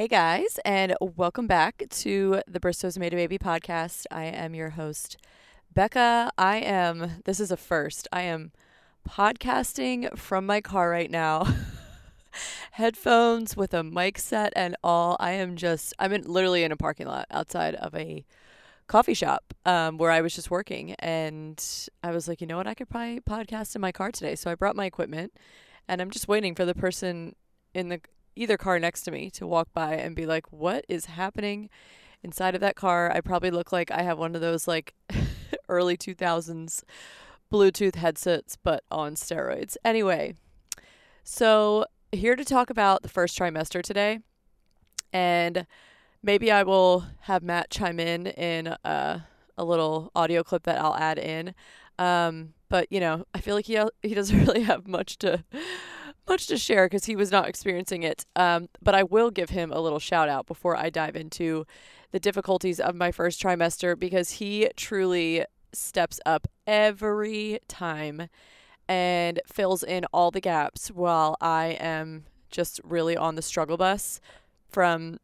Hey guys, and welcome back to the Bristow's Made a Baby podcast. I am your host, Becca. I am, this is a first. I am podcasting from my car right now. Headphones with a mic set and all. I am just, I'm in, literally in a parking lot outside of a coffee shop um, where I was just working. And I was like, you know what? I could probably podcast in my car today. So I brought my equipment and I'm just waiting for the person in the either car next to me to walk by and be like, what is happening inside of that car? I probably look like I have one of those like early 2000s Bluetooth headsets, but on steroids. Anyway, so here to talk about the first trimester today. And maybe I will have Matt chime in in a, a little audio clip that I'll add in. Um, but you know, I feel like he he doesn't really have much to much to share because he was not experiencing it. Um, but I will give him a little shout out before I dive into the difficulties of my first trimester because he truly steps up every time and fills in all the gaps while I am just really on the struggle bus from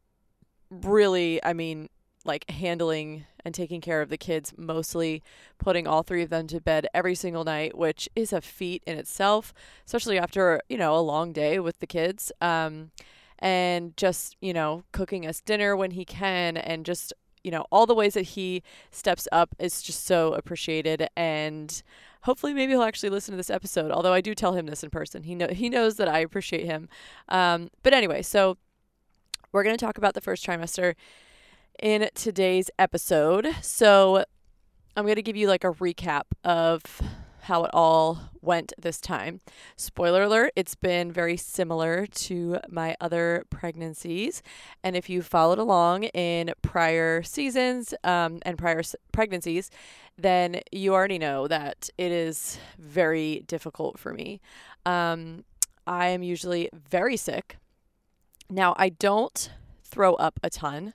really, I mean, like handling and taking care of the kids, mostly putting all three of them to bed every single night, which is a feat in itself, especially after, you know, a long day with the kids. Um, and just, you know, cooking us dinner when he can and just, you know, all the ways that he steps up is just so appreciated and hopefully maybe he'll actually listen to this episode although i do tell him this in person he know he knows that i appreciate him um, but anyway so we're going to talk about the first trimester in today's episode. So I'm going to give you like a recap of how it all went this time. Spoiler alert, it's been very similar to my other pregnancies. And if you followed along in prior seasons um, and prior s- pregnancies, then you already know that it is very difficult for me. Um, I am usually very sick. Now, I don't throw up a ton.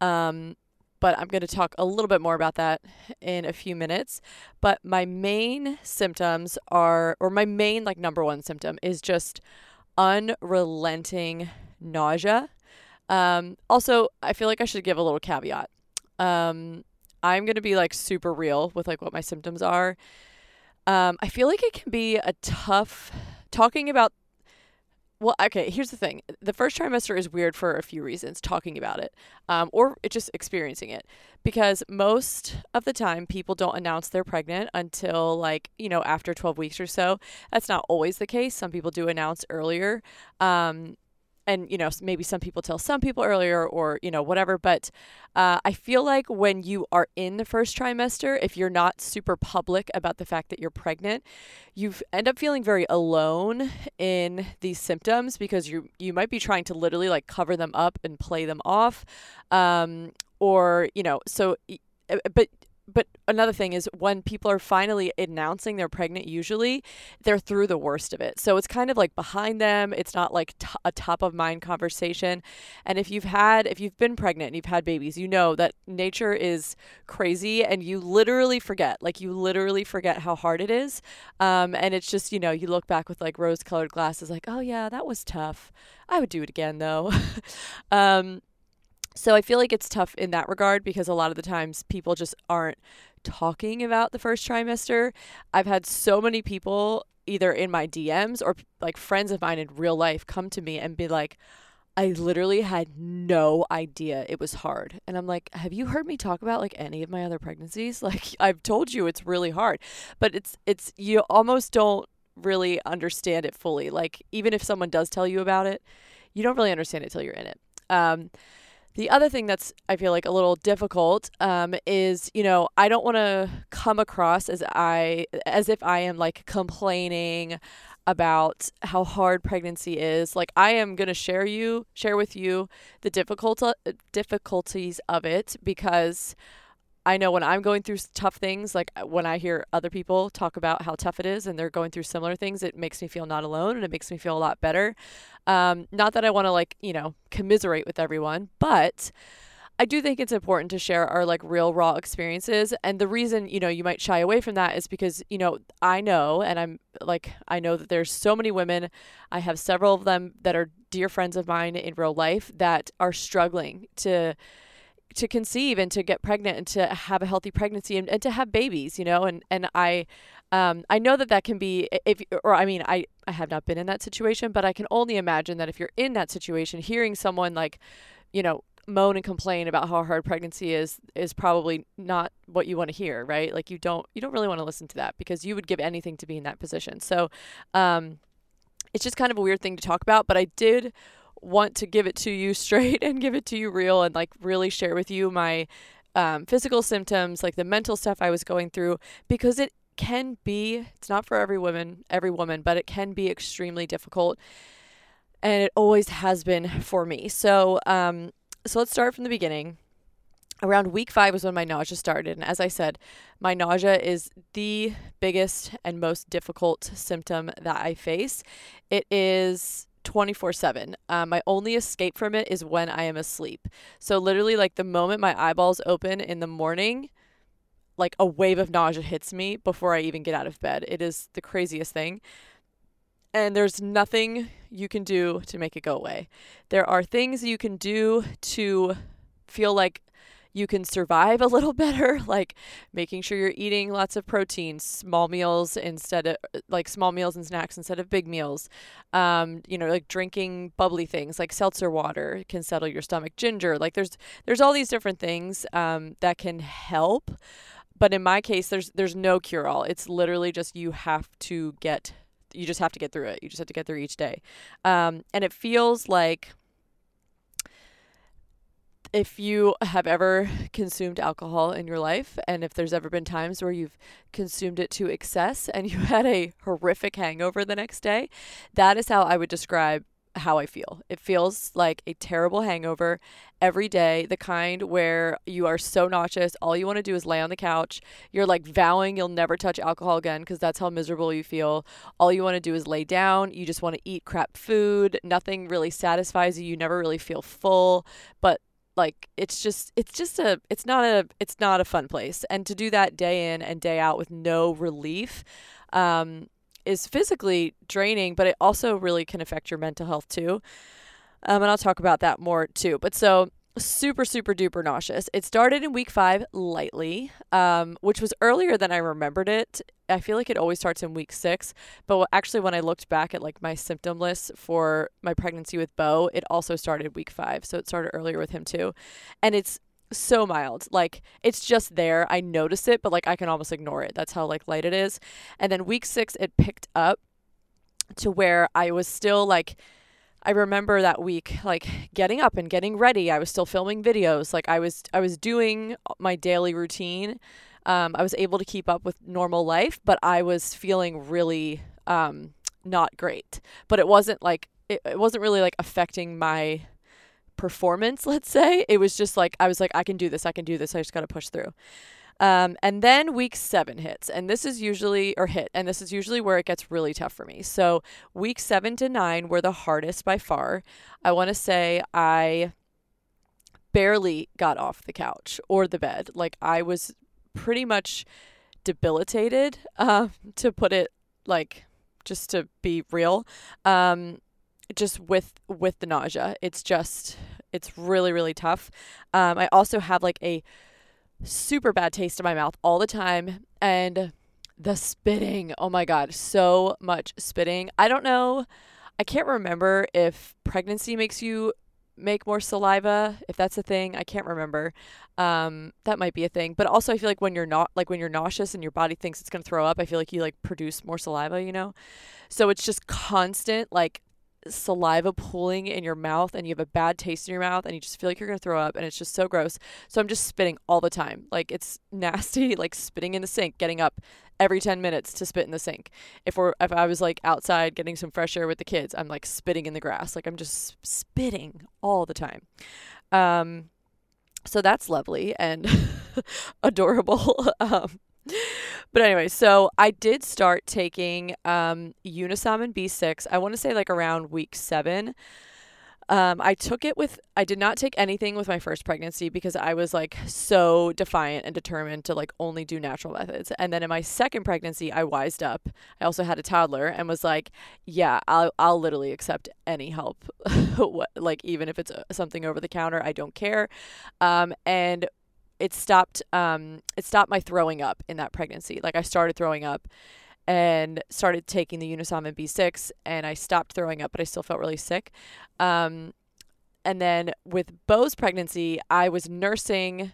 Um, but I'm going to talk a little bit more about that in a few minutes. But my main symptoms are, or my main, like, number one symptom is just unrelenting nausea. Um, also, I feel like I should give a little caveat. Um, I'm going to be like super real with like what my symptoms are. Um, I feel like it can be a tough talking about well, okay, here's the thing. The first trimester is weird for a few reasons, talking about it, um, or just experiencing it. Because most of the time, people don't announce they're pregnant until, like, you know, after 12 weeks or so. That's not always the case. Some people do announce earlier. Um, and you know maybe some people tell some people earlier or you know whatever but uh, i feel like when you are in the first trimester if you're not super public about the fact that you're pregnant you end up feeling very alone in these symptoms because you you might be trying to literally like cover them up and play them off um, or you know so uh, but but another thing is when people are finally announcing they're pregnant usually they're through the worst of it. So it's kind of like behind them. It's not like t- a top of mind conversation. And if you've had if you've been pregnant and you've had babies you know that nature is crazy and you literally forget like you literally forget how hard it is. Um, and it's just you know you look back with like rose colored glasses like oh yeah that was tough. I would do it again though. Um, so I feel like it's tough in that regard because a lot of the times people just aren't talking about the first trimester. I've had so many people either in my DMs or like friends of mine in real life come to me and be like, I literally had no idea it was hard. And I'm like, have you heard me talk about like any of my other pregnancies? Like I've told you it's really hard. But it's it's you almost don't really understand it fully. Like even if someone does tell you about it, you don't really understand it till you're in it. Um the other thing that's I feel like a little difficult um, is you know I don't want to come across as I as if I am like complaining about how hard pregnancy is. Like I am going to share you share with you the difficult difficulties of it because I know when I'm going through tough things, like uh, when I hear other people talk about how tough it is and they're going through similar things, it makes me feel not alone and it makes me feel a lot better. Um, not that I want to like, you know, commiserate with everyone, but I do think it's important to share our like real raw experiences. And the reason, you know, you might shy away from that is because, you know, I know and I'm like I know that there's so many women. I have several of them that are dear friends of mine in real life that are struggling to to conceive and to get pregnant and to have a healthy pregnancy and, and to have babies, you know, and and I um, I know that that can be if or I mean I I have not been in that situation, but I can only imagine that if you're in that situation, hearing someone like, you know, moan and complain about how hard pregnancy is is probably not what you want to hear, right? Like you don't you don't really want to listen to that because you would give anything to be in that position. So, um, it's just kind of a weird thing to talk about, but I did want to give it to you straight and give it to you real and like really share with you my um, physical symptoms, like the mental stuff I was going through, because it can be it's not for every woman every woman but it can be extremely difficult and it always has been for me. So um so let's start from the beginning. Around week five was when my nausea started and as i said my nausea is the biggest and most difficult symptom that i face. It is 24 7. Um, my only escape from it is when I am asleep. So, literally, like the moment my eyeballs open in the morning, like a wave of nausea hits me before I even get out of bed. It is the craziest thing. And there's nothing you can do to make it go away. There are things you can do to feel like you can survive a little better, like making sure you're eating lots of protein, small meals instead of like small meals and snacks instead of big meals. Um, you know, like drinking bubbly things like seltzer water can settle your stomach. Ginger, like there's there's all these different things um, that can help but in my case there's there's no cure all it's literally just you have to get you just have to get through it you just have to get through each day um, and it feels like if you have ever consumed alcohol in your life and if there's ever been times where you've consumed it to excess and you had a horrific hangover the next day that is how i would describe how I feel. It feels like a terrible hangover every day, the kind where you are so nauseous, all you want to do is lay on the couch. You're like vowing you'll never touch alcohol again because that's how miserable you feel. All you want to do is lay down. You just want to eat crap food. Nothing really satisfies you. You never really feel full, but like it's just it's just a it's not a it's not a fun place and to do that day in and day out with no relief um is physically draining, but it also really can affect your mental health too. Um, and I'll talk about that more too. But so super super duper nauseous. It started in week five lightly, um, which was earlier than I remembered it. I feel like it always starts in week six, but actually when I looked back at like my symptom list for my pregnancy with Bo, it also started week five, so it started earlier with him too, and it's so mild. Like it's just there. I notice it, but like I can almost ignore it. That's how like light it is. And then week 6 it picked up to where I was still like I remember that week like getting up and getting ready. I was still filming videos. Like I was I was doing uh, my daily routine. Um, I was able to keep up with normal life, but I was feeling really um, not great. But it wasn't like it, it wasn't really like affecting my performance, let's say. It was just like, I was like, I can do this, I can do this, I just got to push through. Um, and then week seven hits, and this is usually, or hit, and this is usually where it gets really tough for me. So week seven to nine were the hardest by far. I want to say I barely got off the couch or the bed. Like I was pretty much debilitated, uh, to put it like just to be real. Um, just with with the nausea. It's just it's really really tough. Um, I also have like a super bad taste in my mouth all the time and the spitting. Oh my god, so much spitting. I don't know. I can't remember if pregnancy makes you make more saliva if that's a thing i can't remember. Um, that might be a thing but also i feel like when you're not like when you're nauseous and your body thinks it's going to throw up i feel like you like produce more saliva you know? So it's just constant like saliva pooling in your mouth and you have a bad taste in your mouth and you just feel like you're going to throw up and it's just so gross. So I'm just spitting all the time. Like it's nasty, like spitting in the sink, getting up every 10 minutes to spit in the sink. If we're if I was like outside getting some fresh air with the kids, I'm like spitting in the grass. Like I'm just spitting all the time. Um so that's lovely and adorable. um but anyway, so I did start taking um, Unisom and B6. I want to say like around week seven. Um, I took it with, I did not take anything with my first pregnancy because I was like so defiant and determined to like only do natural methods. And then in my second pregnancy, I wised up. I also had a toddler and was like, yeah, I'll, I'll literally accept any help. like, even if it's uh, something over the counter, I don't care. Um, and it stopped, um, it stopped my throwing up in that pregnancy. Like, I started throwing up and started taking the Unisom and B6 and I stopped throwing up, but I still felt really sick. Um, and then with Bo's pregnancy, I was nursing.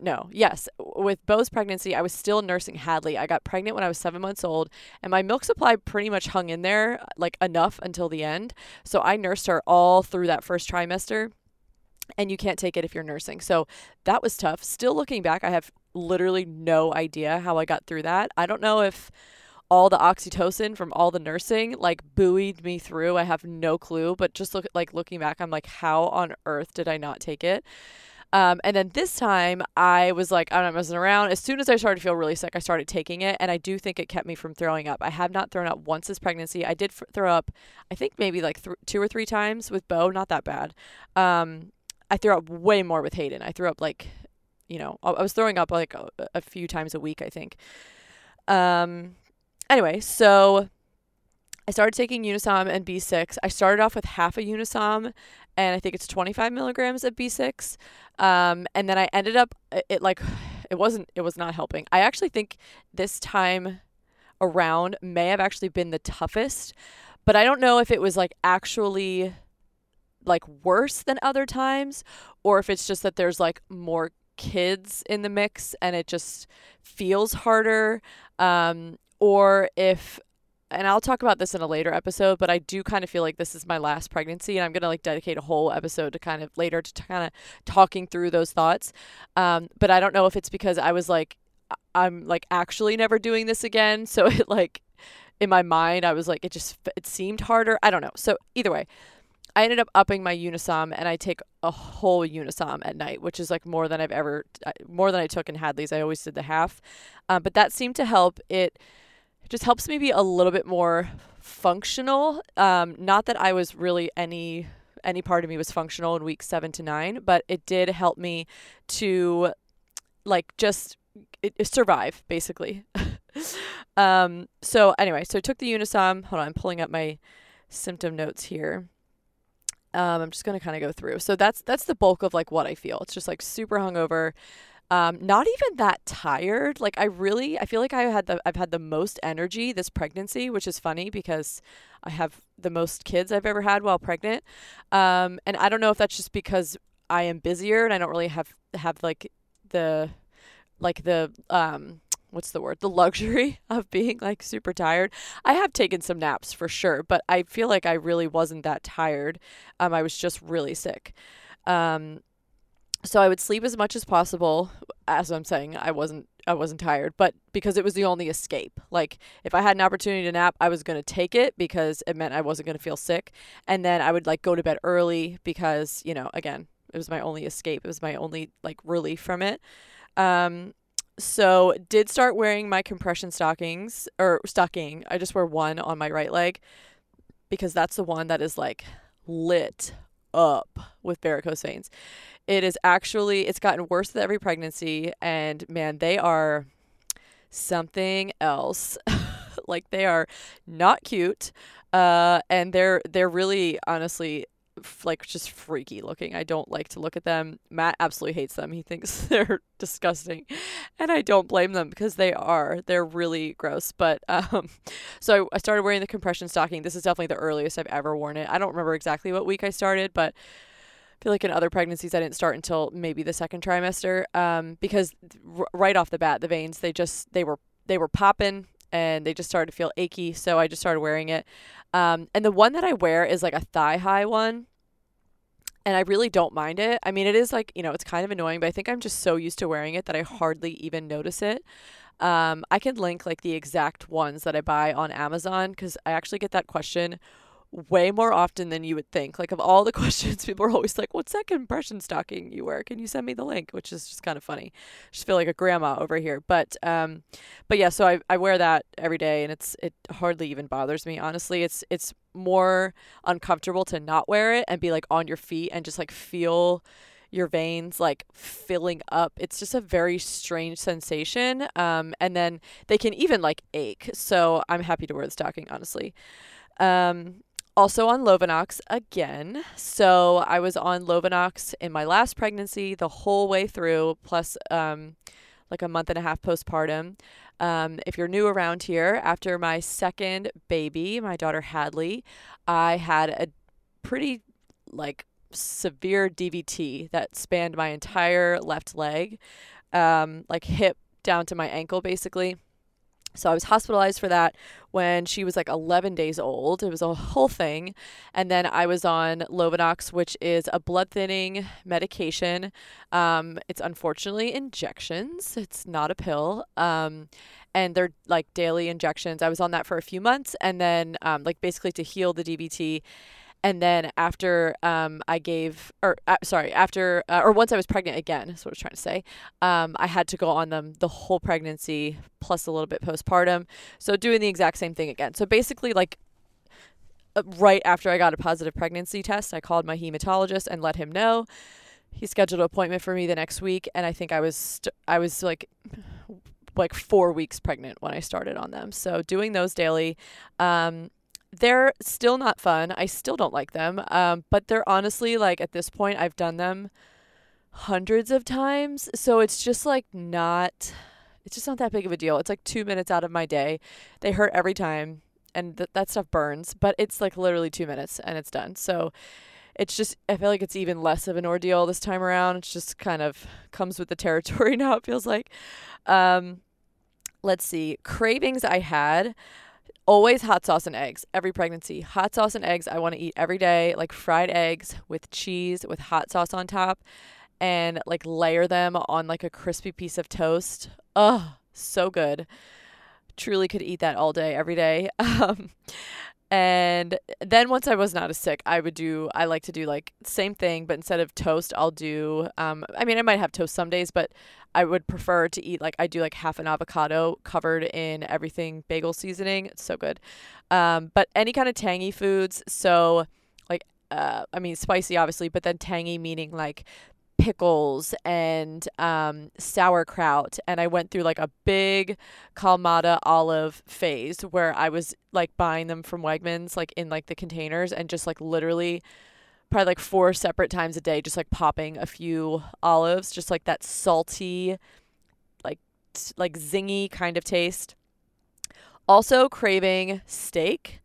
No, yes, with Bo's pregnancy, I was still nursing Hadley. I got pregnant when I was seven months old, and my milk supply pretty much hung in there like enough until the end. So I nursed her all through that first trimester and you can't take it if you're nursing. So that was tough. Still looking back, I have literally no idea how I got through that. I don't know if all the oxytocin from all the nursing like buoyed me through. I have no clue, but just look like looking back, I'm like, how on earth did I not take it? Um, and then this time I was like, I'm not messing around. As soon as I started to feel really sick, I started taking it, and I do think it kept me from throwing up. I have not thrown up once this pregnancy. I did f- throw up, I think maybe like th- two or three times with Bo, not that bad. Um, I threw up way more with Hayden. I threw up like, you know, I was throwing up like a, a few times a week, I think. Um, anyway, so I started taking Unisom and B6. I started off with half a Unisom, and I think it's 25 milligrams of B6. Um, and then I ended up it, it like it wasn't it was not helping. I actually think this time around may have actually been the toughest, but I don't know if it was like actually like worse than other times or if it's just that there's like more kids in the mix and it just feels harder um, or if and I'll talk about this in a later episode, but I do kind of feel like this is my last pregnancy, and I'm gonna like dedicate a whole episode to kind of later to kind of talking through those thoughts. Um, but I don't know if it's because I was like, I'm like actually never doing this again, so it like in my mind I was like it just it seemed harder. I don't know. So either way, I ended up upping my Unisom and I take a whole Unisom at night, which is like more than I've ever, more than I took in Hadley's. I always did the half. Um, but that seemed to help. It just helps me be a little bit more functional. Um, not that I was really any, any part of me was functional in week seven to nine, but it did help me to like just it, survive basically. um, so anyway, so I took the Unisom. Hold on, I'm pulling up my symptom notes here. Um, I'm just gonna kind of go through. So that's that's the bulk of like what I feel. It's just like super hungover, um, not even that tired. Like I really, I feel like I had the I've had the most energy this pregnancy, which is funny because I have the most kids I've ever had while pregnant. Um, and I don't know if that's just because I am busier and I don't really have have like the like the um what's the word? The luxury of being like super tired. I have taken some naps for sure but i feel like i really wasn't that tired. Um, i was just really sick. Um, so i would sleep as much as possible. As i'm saying i wasn't i wasn't tired but because it was the only escape. Like if i had an opportunity to nap i was going to take it because it meant i wasn't going to feel sick. And then i would like go to bed early because you know again it was my only escape. It was my only like relief from it. Um, so did start wearing my compression stockings or stocking. I just wear one on my right leg because that's the one that is like lit up with varicose veins. It is actually it's gotten worse with every pregnancy and man, they are something else. like they are not cute. Uh and they're they're really honestly like just freaky looking. I don't like to look at them. Matt absolutely hates them. He thinks they're disgusting. And I don't blame them because they are. They're really gross. But um so I started wearing the compression stocking. This is definitely the earliest I've ever worn it. I don't remember exactly what week I started, but I feel like in other pregnancies I didn't start until maybe the second trimester um because r- right off the bat the veins they just they were they were popping and they just started to feel achy. So I just started wearing it. Um, and the one that I wear is like a thigh high one. And I really don't mind it. I mean, it is like, you know, it's kind of annoying, but I think I'm just so used to wearing it that I hardly even notice it. Um, I can link like the exact ones that I buy on Amazon because I actually get that question way more often than you would think. Like of all the questions, people are always like, "What's that compression stocking you wear? Can you send me the link?" Which is just kind of funny. I just feel like a grandma over here. But um, but yeah, so I I wear that every day, and it's it hardly even bothers me. Honestly, it's it's more uncomfortable to not wear it and be like on your feet and just like feel your veins like filling up. It's just a very strange sensation. Um, and then they can even like ache. So I'm happy to wear the stocking, honestly. Um, also on Lovenox again. So I was on Lovenox in my last pregnancy the whole way through, plus um, like a month and a half postpartum. Um, if you're new around here, after my second baby, my daughter Hadley, I had a pretty like severe DVT that spanned my entire left leg, um, like hip down to my ankle, basically. So I was hospitalized for that when she was like 11 days old. It was a whole thing. And then I was on Lovenox, which is a blood thinning medication. Um, it's unfortunately injections, it's not a pill. Um, and they're like daily injections. I was on that for a few months and then, um, like, basically to heal the DVT and then after um, I gave, or uh, sorry, after uh, or once I was pregnant again, is what I was trying to say. Um, I had to go on them the whole pregnancy plus a little bit postpartum. So doing the exact same thing again. So basically, like uh, right after I got a positive pregnancy test, I called my hematologist and let him know. He scheduled an appointment for me the next week, and I think I was st- I was like like four weeks pregnant when I started on them. So doing those daily. Um, they're still not fun. I still don't like them. Um, but they're honestly like at this point I've done them hundreds of times, so it's just like not it's just not that big of a deal. It's like 2 minutes out of my day. They hurt every time and th- that stuff burns, but it's like literally 2 minutes and it's done. So it's just I feel like it's even less of an ordeal this time around. It's just kind of comes with the territory now it feels like. Um let's see. Cravings I had always hot sauce and eggs every pregnancy. Hot sauce and eggs i want to eat every day like fried eggs with cheese with hot sauce on top and like layer them on like a crispy piece of toast. Oh so good. Truly could eat that all day every day. Um, and then once I was not as sick, I would do I like to do like same thing, but instead of toast, I'll do um I mean I might have toast some days, but I would prefer to eat like I do like half an avocado covered in everything bagel seasoning. It's so good. Um but any kind of tangy foods, so like uh I mean spicy obviously, but then tangy meaning like pickles and um, sauerkraut and i went through like a big Kalamata olive phase where i was like buying them from wegmans like in like the containers and just like literally probably like four separate times a day just like popping a few olives just like that salty like like zingy kind of taste. Also craving steak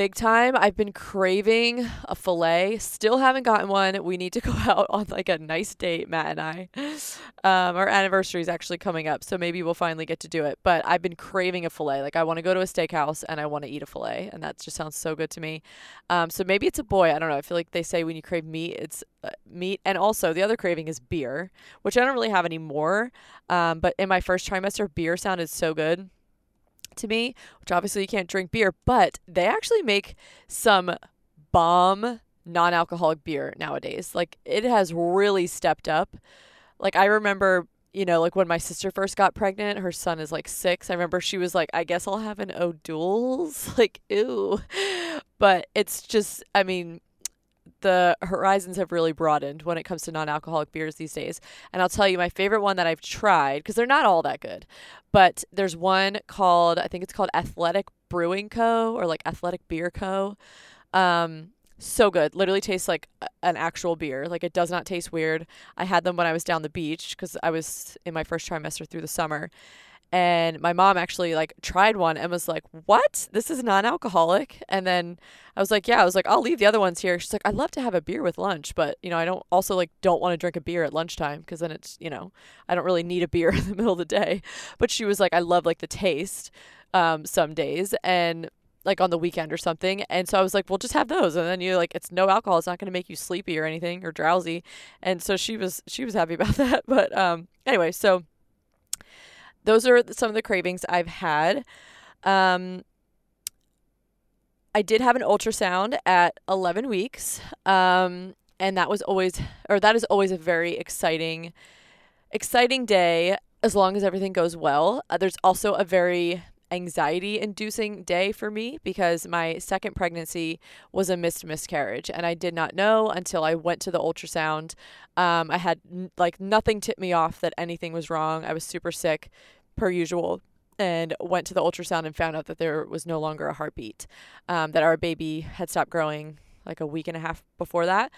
big time. I've been craving a fillet. Still haven't gotten one. We need to go out on like a nice date, Matt and I. Um, our anniversary is actually coming up, so maybe we'll finally get to do it. But I've been craving a fillet. Like I want to go to a steakhouse and I want to eat a fillet, and that just sounds so good to me. Um, so maybe it's a boy. I don't know. I feel like they say when you crave meat, it's uh, meat, and also the other craving is beer, which I don't really have anymore. Um, but in my first trimester, beer sounded so good to me, which obviously you can't drink beer, but they actually make some bomb non alcoholic beer nowadays. Like it has really stepped up. Like I remember, you know, like when my sister first got pregnant, her son is like six. I remember she was like, I guess I'll have an O'Doul's. Like, ew. But it's just, I mean, the horizons have really broadened when it comes to non-alcoholic beers these days. And I'll tell you my favorite one that I've tried because they're not all that good. But there's one called I think it's called Athletic Brewing Co or like Athletic Beer Co. Um so good. Literally tastes like an actual beer. Like it does not taste weird. I had them when I was down the beach cuz I was in my first trimester through the summer and my mom actually like tried one and was like what? This is non-alcoholic? And then i was like yeah. I was like i'll leave the other ones here. She's like i'd love to have a beer with lunch but you know i don't also like don't want to drink a beer at lunchtime because then it's you know i don't really need a beer in the middle of the day. But she was like i love like the taste um some days and like on the weekend or something. And so i was like well just have those. And then you're like it's no alcohol it's not going to make you sleepy or anything or drowsy. And so she was she was happy about that but um anyway so those are some of the cravings I've had. Um, I did have an ultrasound at 11 weeks. Um, and that was always, or that is always a very exciting, exciting day as long as everything goes well. Uh, there's also a very anxiety inducing day for me because my second pregnancy was a missed miscarriage and I did not know until I went to the ultrasound. Um, I had like nothing tipped me off that anything was wrong. I was super sick per usual and went to the ultrasound and found out that there was no longer a heartbeat, um, that our baby had stopped growing like a week and a half before that.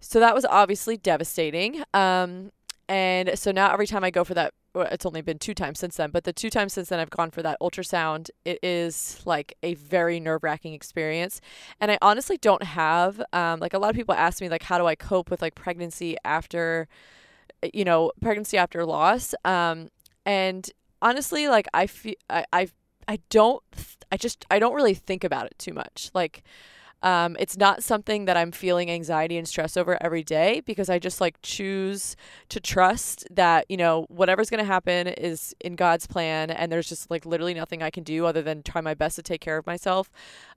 So that was obviously devastating. Um, and so now every time I go for that, well, it's only been two times since then, but the two times since then I've gone for that ultrasound, it is like a very nerve wracking experience. And I honestly don't have, um, like a lot of people ask me, like, how do I cope with like pregnancy after, you know, pregnancy after loss? Um, and honestly, like I feel I I I don't I just I don't really think about it too much. Like um, it's not something that I'm feeling anxiety and stress over every day because I just like choose to trust that, you know, whatever's going to happen is in God's plan and there's just like literally nothing I can do other than try my best to take care of myself.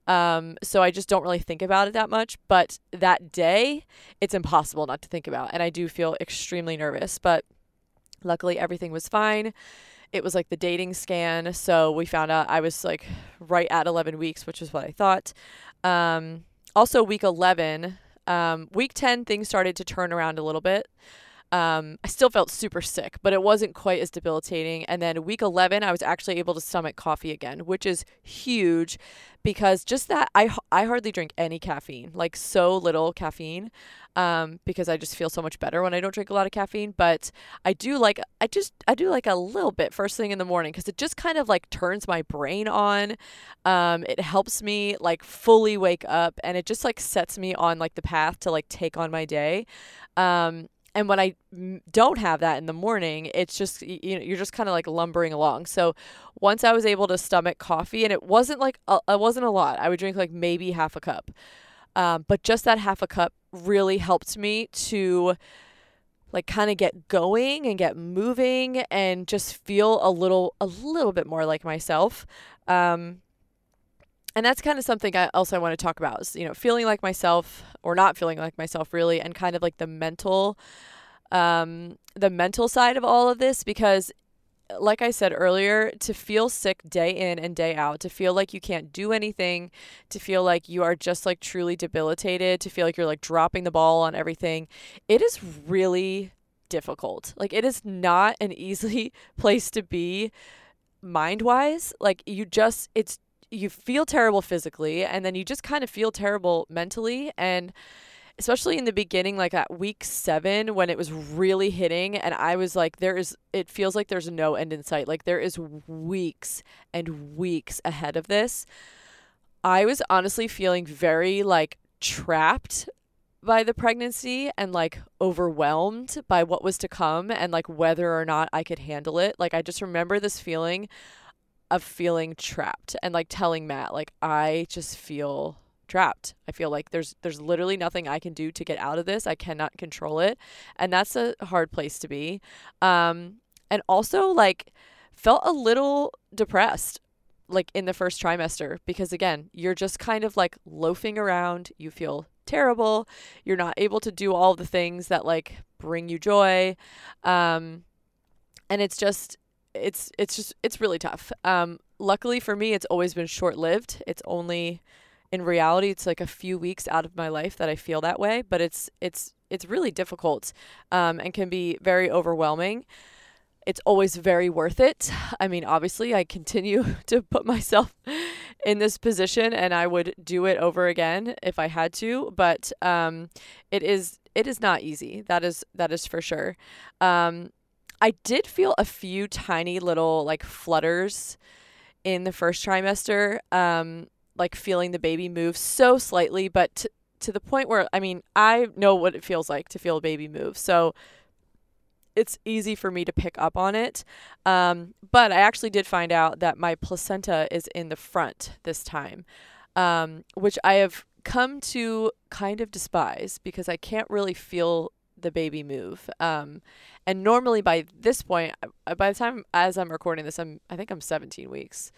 Um, so I just don't really think about it that much. But that day, it's impossible not to think about. And I do feel extremely nervous. But luckily, everything was fine it was like the dating scan. So we found out I was like right at 11 weeks, which is what I thought. Um, also, week 11, um, week 10, things started to turn around a little bit. Um, I still felt super sick, but it wasn't quite as debilitating. And then week 11, I was actually able to stomach coffee again, which is huge because just that I, I hardly drink any caffeine, like so little caffeine, um, because I just feel so much better when I don't drink a lot of caffeine. But I do like, I just, I do like a little bit first thing in the morning because it just kind of like turns my brain on. Um, it helps me like fully wake up and it just like sets me on like the path to like take on my day. Um, and when I don't have that in the morning, it's just you know you're just kind of like lumbering along. So once I was able to stomach coffee, and it wasn't like a, it wasn't a lot. I would drink like maybe half a cup, um, but just that half a cup really helped me to like kind of get going and get moving and just feel a little a little bit more like myself. Um, and that's kind of something I also I want to talk about is, you know, feeling like myself or not feeling like myself really and kind of like the mental um the mental side of all of this because like I said earlier, to feel sick day in and day out, to feel like you can't do anything, to feel like you are just like truly debilitated, to feel like you're like dropping the ball on everything, it is really difficult. Like, it is not an easy place to be mind wise. Like, you just, it's you feel terrible physically and then you just kind of feel terrible mentally and especially in the beginning like at week 7 when it was really hitting and I was like there is it feels like there's no end in sight. Like there is weeks and weeks ahead of this. I was honestly feeling very like trapped by the pregnancy and like overwhelmed by what was to come and like whether or not I could handle it. Like I just remember this feeling of feeling trapped and like telling Matt like I just feel trapped. I feel like there's there's literally nothing I can do to get out of this. I cannot control it. And that's a hard place to be. Um and also like felt a little depressed like in the first trimester because again, you're just kind of like loafing around, you feel terrible, you're not able to do all the things that like bring you joy. Um and it's just it's it's just it's really tough. Um, luckily for me, it's always been short lived. It's only in reality, it's like a few weeks out of my life that I feel that way. But it's it's it's really difficult, um, and can be very overwhelming. It's always very worth it. I mean, obviously, I continue to put myself in this position, and I would do it over again if I had to. But um, it is it is not easy. That is that is for sure. Um, I did feel a few tiny little like flutters in the first trimester, um, like feeling the baby move so slightly, but t- to the point where I mean, I know what it feels like to feel a baby move. So it's easy for me to pick up on it. Um, but I actually did find out that my placenta is in the front this time, um, which I have come to kind of despise because I can't really feel the baby move. Um, and normally by this point, by the time as I'm recording this, I'm I think I'm 17 weeks.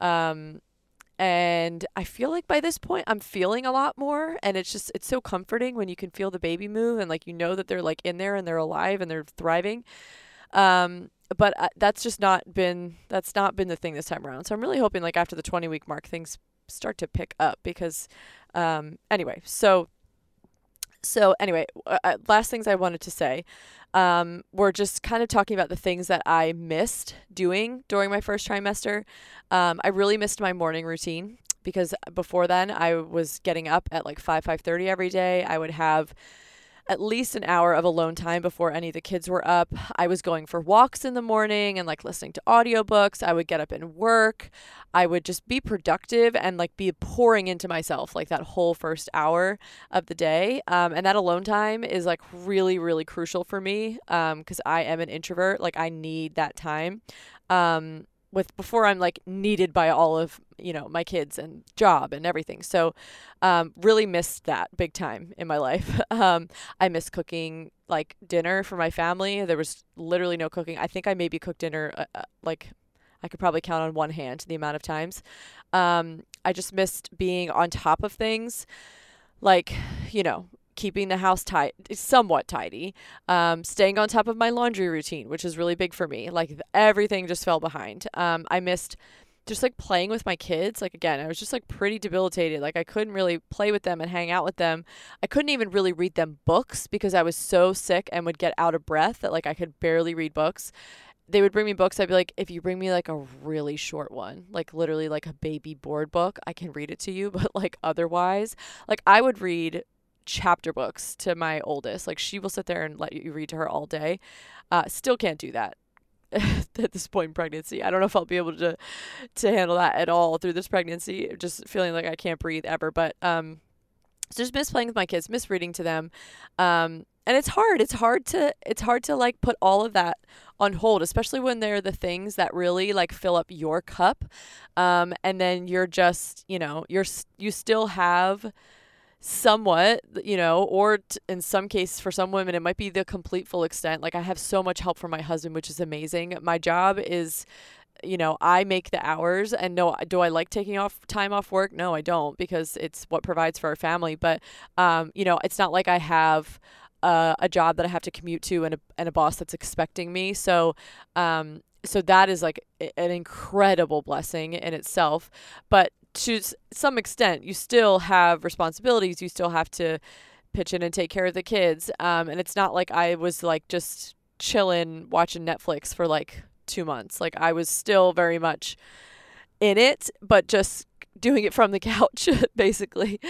Um, and I feel like by this point I'm feeling a lot more and it's just it's so comforting when you can feel the baby move and like you know that they're like in there and they're alive and they're thriving. Um but uh, that's just not been that's not been the thing this time around. So I'm really hoping like after the 20 week mark things start to pick up because um anyway, so so anyway, uh, uh, last things I wanted to say um, we're just kind of talking about the things that I missed doing during my first trimester. Um, I really missed my morning routine because before then I was getting up at like 5 5:30 every day. I would have at least an hour of alone time before any of the kids were up. I was going for walks in the morning and like listening to audiobooks. I would get up and work. I would just be productive and like be pouring into myself like that whole first hour of the day. Um, and that alone time is like really, really crucial for me because um, I am an introvert. Like I need that time. Um, with before I'm like needed by all of you know my kids and job and everything. So um, really missed that big time in my life. um, I miss cooking like dinner for my family. There was literally no cooking. I think I maybe cooked dinner uh, uh, like I could probably count on one hand the amount of times. Um, I just missed being on top of things like you know keeping the house tight, somewhat tidy, um, staying on top of my laundry routine, which is really big for me. Like everything just fell behind. Um, I missed just like playing with my kids. Like again, I was just like pretty debilitated. Like I couldn't really play with them and hang out with them. I couldn't even really read them books because I was so sick and would get out of breath that like I could barely read books. They would bring me books. I'd be like, if you bring me like a really short one, like literally like a baby board book, I can read it to you. But like otherwise, like I would read chapter books to my oldest. Like she will sit there and let you read to her all day. Uh, still can't do that at this point in pregnancy. I don't know if I'll be able to to handle that at all through this pregnancy. Just feeling like I can't breathe ever. But um, so just miss playing with my kids, miss reading to them. Um, and it's hard. It's hard to it's hard to like put all of that on hold, especially when they're the things that really like fill up your cup. Um, and then you're just, you know, you're you still have somewhat, you know, or t- in some cases for some women, it might be the complete full extent. Like I have so much help from my husband, which is amazing. My job is you know, I make the hours and no do I like taking off time off work? No, I don't because it's what provides for our family, but um, you know, it's not like I have uh, a job that I have to commute to and a, and a boss that's expecting me. So, um, so that is like an incredible blessing in itself. But to some extent, you still have responsibilities. You still have to pitch in and take care of the kids. Um, and it's not like I was like just chilling watching Netflix for like two months. Like I was still very much in it, but just doing it from the couch basically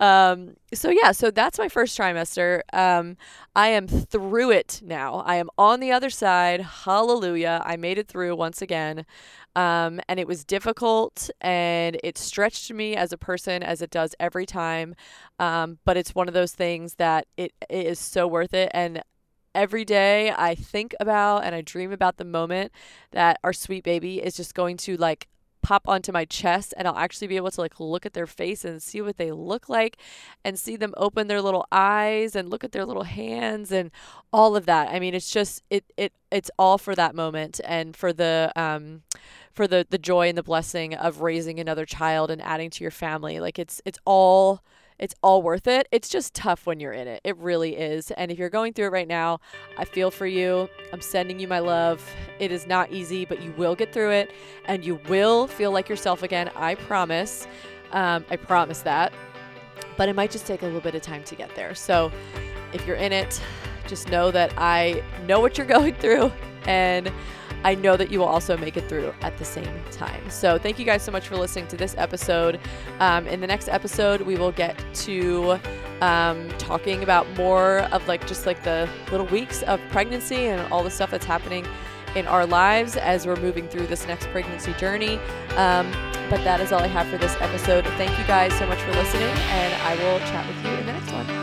um, so yeah so that's my first trimester um, i am through it now i am on the other side hallelujah i made it through once again um, and it was difficult and it stretched me as a person as it does every time. Um, but it's one of those things that it, it is so worth it. And every day I think about and I dream about the moment that our sweet baby is just going to like pop onto my chest and I'll actually be able to like look at their face and see what they look like and see them open their little eyes and look at their little hands and all of that. I mean, it's just it it it's all for that moment and for the um for the the joy and the blessing of raising another child and adding to your family. Like it's it's all it's all worth it. It's just tough when you're in it. It really is. And if you're going through it right now, I feel for you. I'm sending you my love. It is not easy, but you will get through it and you will feel like yourself again. I promise. Um, I promise that. But it might just take a little bit of time to get there. So if you're in it, just know that I know what you're going through and I know that you will also make it through at the same time. So, thank you guys so much for listening to this episode. Um, in the next episode, we will get to um, talking about more of like just like the little weeks of pregnancy and all the stuff that's happening in our lives as we're moving through this next pregnancy journey. Um, but that is all I have for this episode. Thank you guys so much for listening, and I will chat with you in the next